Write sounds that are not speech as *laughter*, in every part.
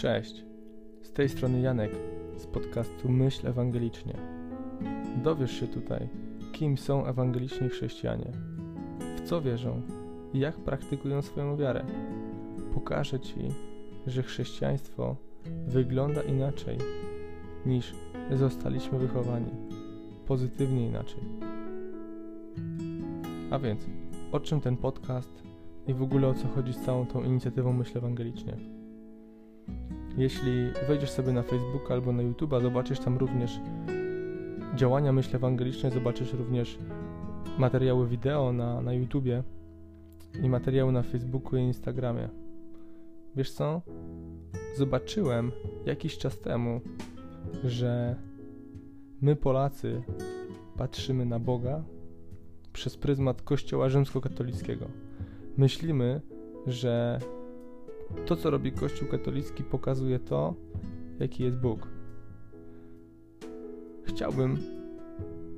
Cześć, z tej strony Janek z podcastu Myśl Ewangelicznie. Dowiesz się tutaj, kim są ewangeliczni chrześcijanie, w co wierzą i jak praktykują swoją wiarę. Pokażę Ci, że chrześcijaństwo wygląda inaczej niż zostaliśmy wychowani, pozytywnie inaczej. A więc, o czym ten podcast i w ogóle o co chodzi z całą tą inicjatywą Myśl Ewangelicznie? Jeśli wejdziesz sobie na Facebooka albo na YouTube'a, zobaczysz tam również działania Myśl Ewangeliczne, zobaczysz również materiały wideo na, na YouTubie i materiały na Facebooku i Instagramie. Wiesz co? Zobaczyłem jakiś czas temu, że my Polacy patrzymy na Boga przez pryzmat Kościoła rzymskokatolickiego. Myślimy, że to, co robi Kościół katolicki, pokazuje to, jaki jest Bóg. Chciałbym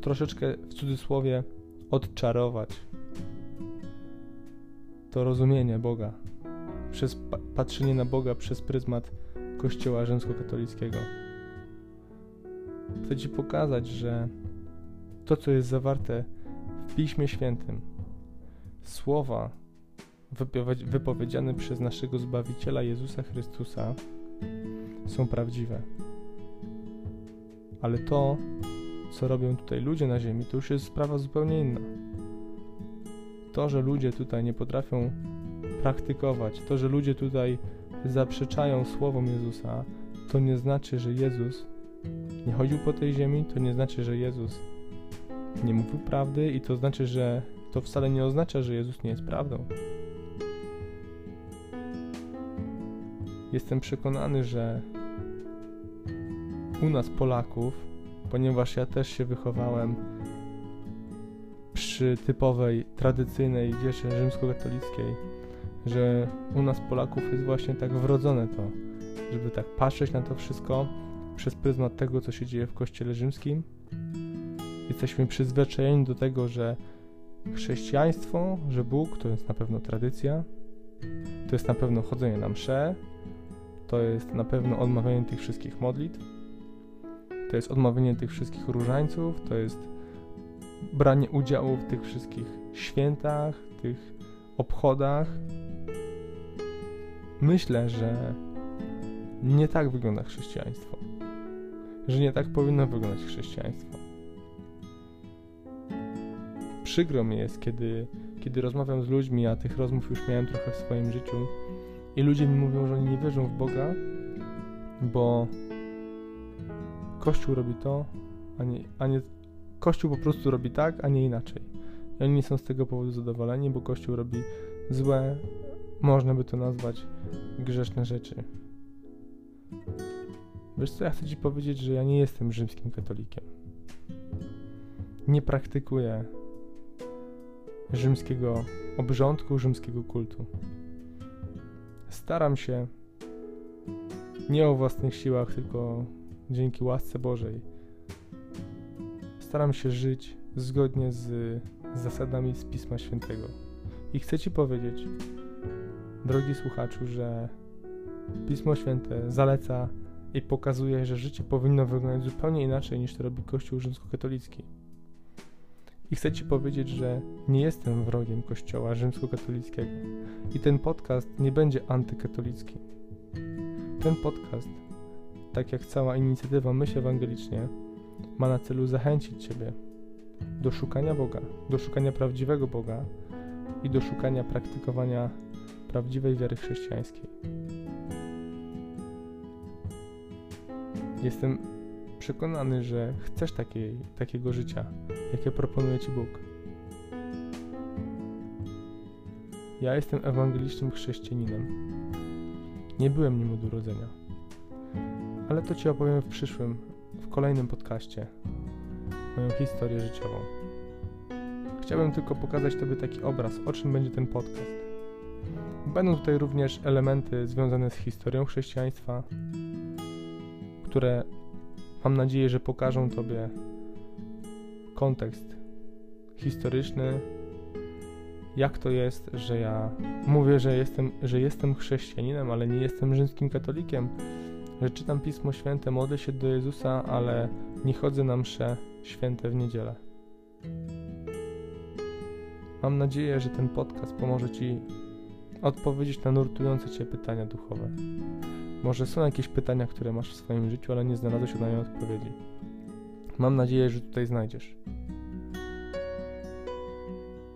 troszeczkę w cudzysłowie odczarować to rozumienie Boga przez pa patrzenie na Boga przez pryzmat Kościoła rzymskokatolickiego. Chcę Ci pokazać, że to, co jest zawarte w Piśmie Świętym, słowa wypowiedziane przez naszego Zbawiciela Jezusa Chrystusa są prawdziwe. Ale to, co robią tutaj ludzie na ziemi, to już jest sprawa zupełnie inna. To, że ludzie tutaj nie potrafią praktykować, to, że ludzie tutaj zaprzeczają słowom Jezusa, to nie znaczy, że Jezus nie chodził po tej ziemi, to nie znaczy, że Jezus nie mówił prawdy i to znaczy, że to wcale nie oznacza, że Jezus nie jest prawdą. Jestem przekonany, że u nas Polaków, ponieważ ja też się wychowałem przy typowej, tradycyjnej wierze rzymskokatolickiej, że u nas Polaków jest właśnie tak wrodzone to, żeby tak patrzeć na to wszystko przez pryzmat tego, co się dzieje w Kościele Rzymskim. Jesteśmy przyzwyczajeni do tego, że chrześcijaństwo, że Bóg to jest na pewno tradycja, to jest na pewno chodzenie na msze, to jest na pewno odmawianie tych wszystkich modlitw, to jest odmawianie tych wszystkich różańców, to jest branie udziału w tych wszystkich świętach, tych obchodach. Myślę, że nie tak wygląda chrześcijaństwo. Że nie tak powinno wyglądać chrześcijaństwo. Przykro mi jest, kiedy, kiedy rozmawiam z ludźmi, a tych rozmów już miałem trochę w swoim życiu, i ludzie mi mówią, że oni nie wierzą w Boga, bo Kościół robi to, a nie, a nie Kościół po prostu robi tak, a nie inaczej. I oni nie są z tego powodu zadowoleni, bo Kościół robi złe, można by to nazwać grzeszne rzeczy. Wiesz co, ja chcę ci powiedzieć, że ja nie jestem rzymskim katolikiem. Nie praktykuję rzymskiego obrządku, rzymskiego kultu. Staram się nie o własnych siłach, tylko dzięki łasce Bożej. Staram się żyć zgodnie z zasadami z Pisma Świętego. I chcę Ci powiedzieć, drogi słuchaczu, że Pismo Święte zaleca i pokazuje, że życie powinno wyglądać zupełnie inaczej niż to robi Kościół rzymskokatolicki. I chcę Ci powiedzieć, że nie jestem wrogiem Kościoła rzymskokatolickiego. I ten podcast nie będzie antykatolicki. Ten podcast, tak jak cała inicjatywa Myśl Ewangelicznie, ma na celu zachęcić Ciebie do szukania Boga, do szukania prawdziwego Boga i do szukania praktykowania prawdziwej wiary chrześcijańskiej. Jestem przekonany, że chcesz takiej, takiego życia, jakie proponuje Ci Bóg. Ja jestem ewangelicznym chrześcijaninem. Nie byłem nim od urodzenia. Ale to Ci opowiem w przyszłym, w kolejnym podcaście. Moją historię życiową. Chciałbym tylko pokazać Tobie taki obraz, o czym będzie ten podcast. Będą tutaj również elementy związane z historią chrześcijaństwa, które Mam nadzieję, że pokażą Tobie kontekst historyczny jak to jest, że ja mówię, że jestem, że jestem chrześcijaninem, ale nie jestem rzymskim katolikiem, że czytam Pismo Święte, modlę się do Jezusa, ale nie chodzę na msze święte w niedzielę. Mam nadzieję, że ten podcast pomoże Ci odpowiedzieć na nurtujące Cię pytania duchowe. Może są jakieś pytania, które masz w swoim życiu, ale nie znalazłeś na nie odpowiedzi. Mam nadzieję, że tutaj znajdziesz.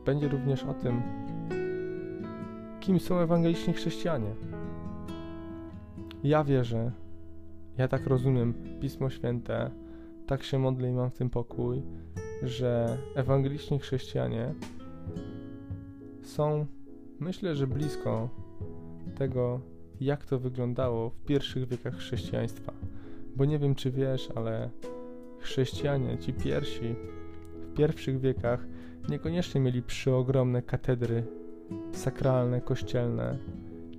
Będzie również o tym, kim są ewangeliczni chrześcijanie. Ja wierzę, ja tak rozumiem Pismo Święte, tak się modlę i mam w tym pokój, że ewangeliczni chrześcijanie są, myślę, że blisko tego, jak to wyglądało w pierwszych wiekach chrześcijaństwa. Bo nie wiem, czy wiesz, ale chrześcijanie, ci pierwsi, w pierwszych wiekach niekoniecznie mieli przeogromne katedry sakralne, kościelne,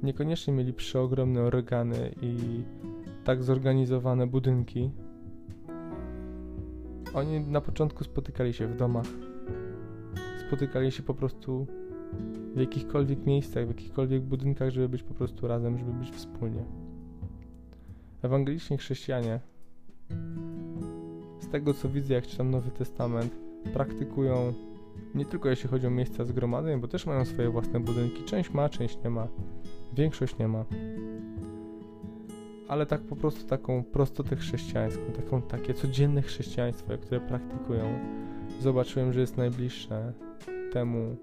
niekoniecznie mieli przeogromne organy i tak zorganizowane budynki. Oni na początku spotykali się w domach, spotykali się po prostu w jakichkolwiek miejscach, w jakichkolwiek budynkach, żeby być po prostu razem, żeby być wspólnie. Ewangeliczni chrześcijanie, z tego co widzę, jak czytam Nowy Testament, praktykują nie tylko jeśli chodzi o miejsca zgromadzeń, bo też mają swoje własne budynki. Część ma, część nie ma. Większość nie ma. Ale tak po prostu taką prostotę chrześcijańską, taką, takie codzienne chrześcijaństwo, które praktykują, zobaczyłem, że jest najbliższe temu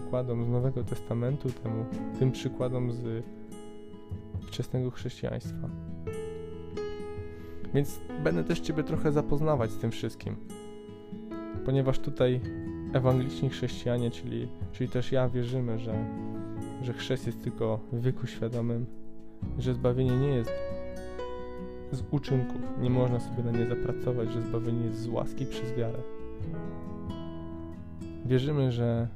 przykładom z Nowego Testamentu, temu, tym przykładom z wczesnego chrześcijaństwa. Więc będę też Ciebie trochę zapoznawać z tym wszystkim ponieważ tutaj ewangeliczni chrześcijanie, czyli, czyli też ja wierzymy, że, że chrzest jest tylko w wieku świadomym, że zbawienie nie jest z uczynków, nie można sobie na nie zapracować, że zbawienie jest z łaski przez wiarę. Wierzymy, że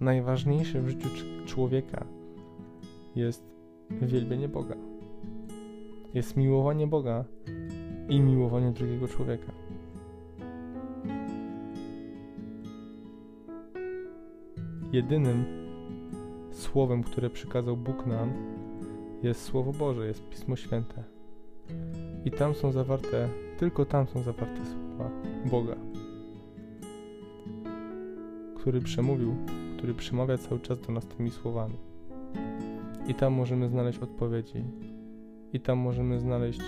najważniejsze w życiu człowieka jest wielbienie Boga. Jest miłowanie Boga i miłowanie drugiego człowieka. jedynym słowem, które przykazał Bóg nam, jest Słowo Boże, jest Pismo Święte. I tam są zawarte, tylko tam są zawarte słowa Boga, który przemówił, który przemawia cały czas do nas tymi słowami. I tam możemy znaleźć odpowiedzi. I tam możemy znaleźć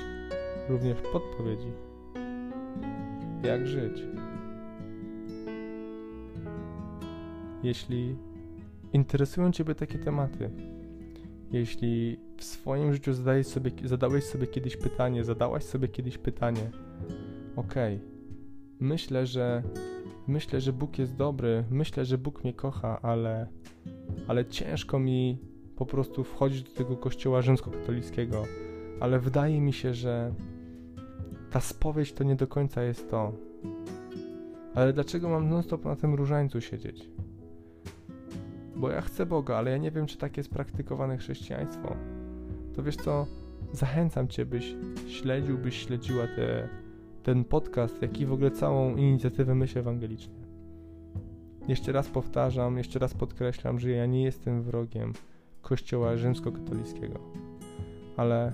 również podpowiedzi, jak żyć. Jeśli interesują Ciebie takie tematy, jeśli w swoim życiu zadałeś sobie, zadałeś sobie kiedyś pytanie, zadałaś sobie kiedyś pytanie, ok, myślę, że myślę, że Bóg jest dobry, myślę, że Bóg mnie kocha, ale, ale ciężko mi po prostu wchodzić do tego kościoła rzymskokatolickiego, ale wydaje mi się, że ta spowiedź to nie do końca jest to. Ale dlaczego mam non-stop na tym różańcu siedzieć? bo ja chcę Boga, ale ja nie wiem, czy tak jest praktykowane chrześcijaństwo. To wiesz co, zachęcam Cię, byś śledził, byś śledziła te, ten podcast, jak i w ogóle całą inicjatywę Myśl Ewangelicznie. Jeszcze raz powtarzam, jeszcze raz podkreślam, że ja nie jestem wrogiem Kościoła rzymskokatolickiego, ale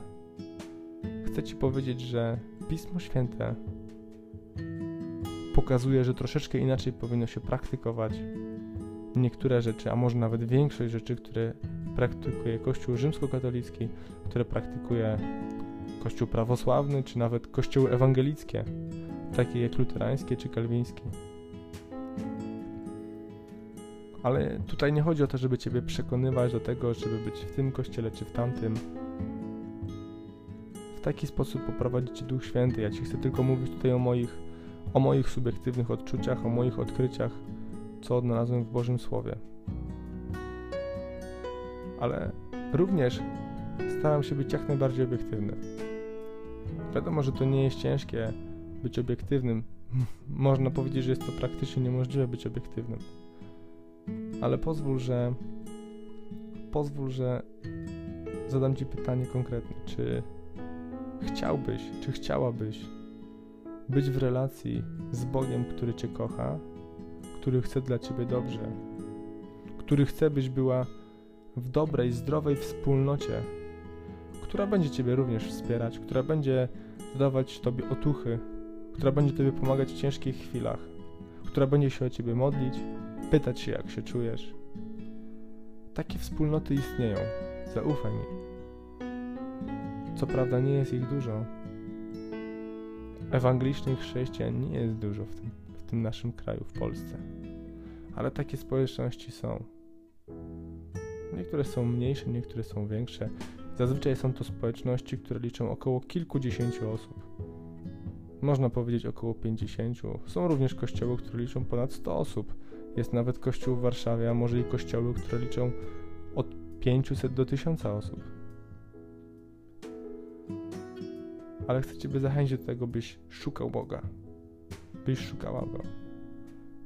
chcę Ci powiedzieć, że Pismo Święte pokazuje, że troszeczkę inaczej powinno się praktykować niektóre rzeczy, a może nawet większość rzeczy, które praktykuje Kościół rzymskokatolicki, które praktykuje Kościół prawosławny, czy nawet Kościoły ewangelickie, takie jak luterańskie czy kalwińskie. Ale tutaj nie chodzi o to, żeby Ciebie przekonywać do tego, żeby być w tym kościele czy w tamtym. W taki sposób poprowadzić Cię Duch Święty. Ja Ci chcę tylko mówić tutaj o moich, o moich subiektywnych odczuciach, o moich odkryciach, co odnalazłem w Bożym Słowie. Ale również staram się być jak najbardziej obiektywny. Wiadomo, że to nie jest ciężkie być obiektywnym. *laughs* Można powiedzieć, że jest to praktycznie niemożliwe być obiektywnym. Ale pozwól, że pozwól, że zadam Ci pytanie konkretne. Czy chciałbyś, czy chciałabyś być w relacji z Bogiem, który Cię kocha, który chce dla ciebie dobrze, który chce, byś była w dobrej, zdrowej wspólnocie, która będzie ciebie również wspierać, która będzie dawać tobie otuchy, która będzie tobie pomagać w ciężkich chwilach, która będzie się o ciebie modlić, pytać się, jak się czujesz. Takie wspólnoty istnieją. Zaufaj mi. Co prawda nie jest ich dużo. Ewangelicznych chrześcijan nie jest dużo w tym, w tym naszym kraju, w Polsce. Ale takie społeczności są. Niektóre są mniejsze, niektóre są większe. Zazwyczaj są to społeczności, które liczą około kilkudziesięciu osób. Można powiedzieć około 50. Są również kościoły, które liczą ponad 100 osób. Jest nawet kościół w Warszawie, a może i kościoły, które liczą od 500 do 1000 osób. Ale chcę Ciebie zachęcić do tego, byś szukał Boga. Byś szukała Go.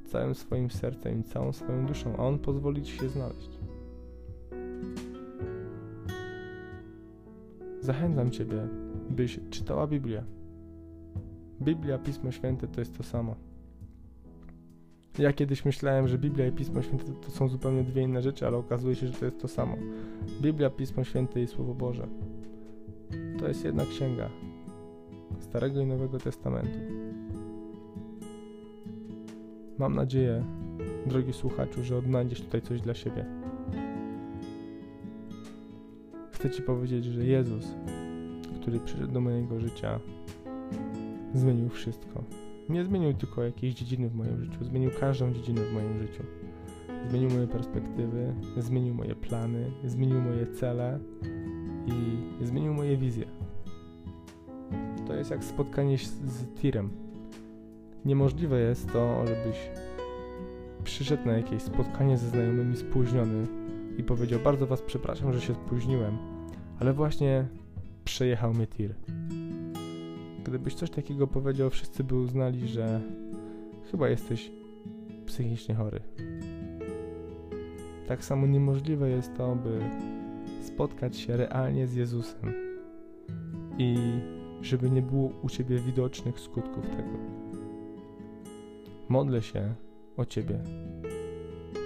Całym swoim sercem i całą swoją duszą, a On pozwoli Ci się znaleźć. Zachęcam Ciebie, byś czytała Biblię. Biblia, Pismo Święte to jest to samo. Ja kiedyś myślałem, że Biblia i Pismo Święte to są zupełnie dwie inne rzeczy, ale okazuje się, że to jest to samo. Biblia, Pismo Święte i Słowo Boże. To jest jedna księga Starego i Nowego Testamentu. Mam nadzieję, drogi słuchaczu, że odnajdziesz tutaj coś dla siebie. Chcę Ci powiedzieć, że Jezus, który przyszedł do mojego życia, zmienił wszystko. Nie zmienił tylko jakiejś dziedziny w moim życiu, zmienił każdą dziedzinę w moim życiu. Zmienił moje perspektywy, zmienił moje plany, zmienił moje cele i zmienił moje wizje. To jest jak spotkanie z, tirem. Niemożliwe jest to, żebyś przyszedł na jakieś spotkanie ze znajomymi spóźniony i powiedział: Bardzo Was przepraszam, że się spóźniłem, ale właśnie przejechał mnie tir. Gdybyś coś takiego powiedział, wszyscy by uznali, że chyba jesteś psychicznie chory. Tak samo niemożliwe jest to, by spotkać się realnie z Jezusem i żeby nie było u ciebie widocznych skutków tego. Modlę się o ciebie,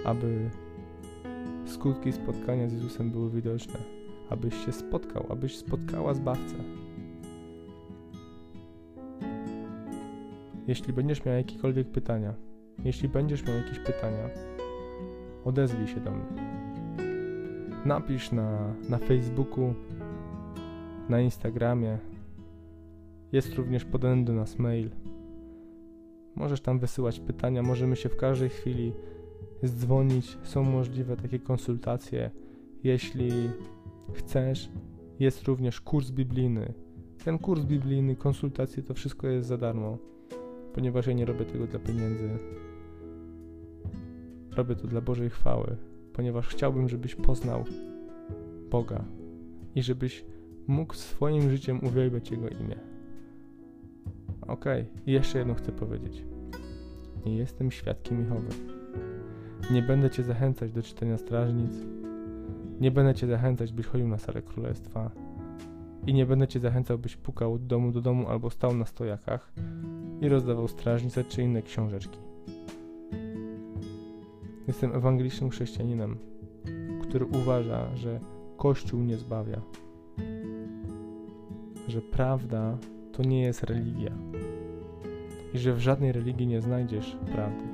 aby skutki spotkania z Jezusem były widoczne, abyś się spotkał, abyś spotkała Zbawcę. Jeśli będziesz miał jakiekolwiek pytania, jeśli będziesz miał jakieś pytania, odezwij się do mnie. Napisz na, na Facebooku, na Instagramie. Jest również podany do nas mail. Możesz tam wysyłać pytania, możemy się w każdej chwili zdzwonić. Są możliwe takie konsultacje. Jeśli chcesz, jest również kurs biblijny. Ten kurs biblijny, konsultacje, to wszystko jest za darmo ponieważ ja nie robię tego dla pieniędzy. Robię to dla Bożej chwały, ponieważ chciałbym, żebyś poznał Boga i żebyś mógł swoim życiem uwielbiać Jego imię. Okej, okay. jeszcze jedno chcę powiedzieć. Nie jestem świadkiem Jehowy. Nie będę Cię zachęcać do czytania strażnic. Nie będę Cię zachęcać, byś chodził na salę królestwa. I nie będę Cię zachęcał, byś pukał od domu do domu albo stał na stojakach i rozdawał strażnice czy inne książeczki. Jestem ewangelicznym chrześcijaninem, który uważa, że Kościół nie zbawia, że prawda to nie jest religia i że w żadnej religii nie znajdziesz prawdy,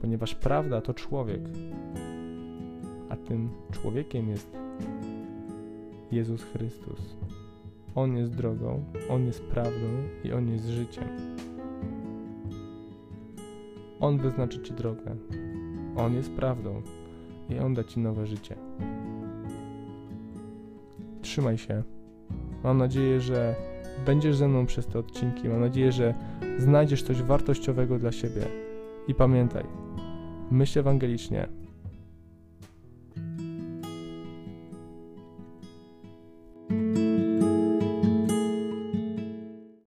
ponieważ prawda to człowiek, a tym człowiekiem jest Jezus Chrystus. On jest drogą, On jest prawdą i On jest życiem. On wyznaczy Ci drogę. On jest prawdą i On da Ci nowe życie. Trzymaj się. Mam nadzieję, że będziesz ze mną przez te odcinki. Mam nadzieję, że znajdziesz coś wartościowego dla siebie. I pamiętaj, myśl ewangelicznie,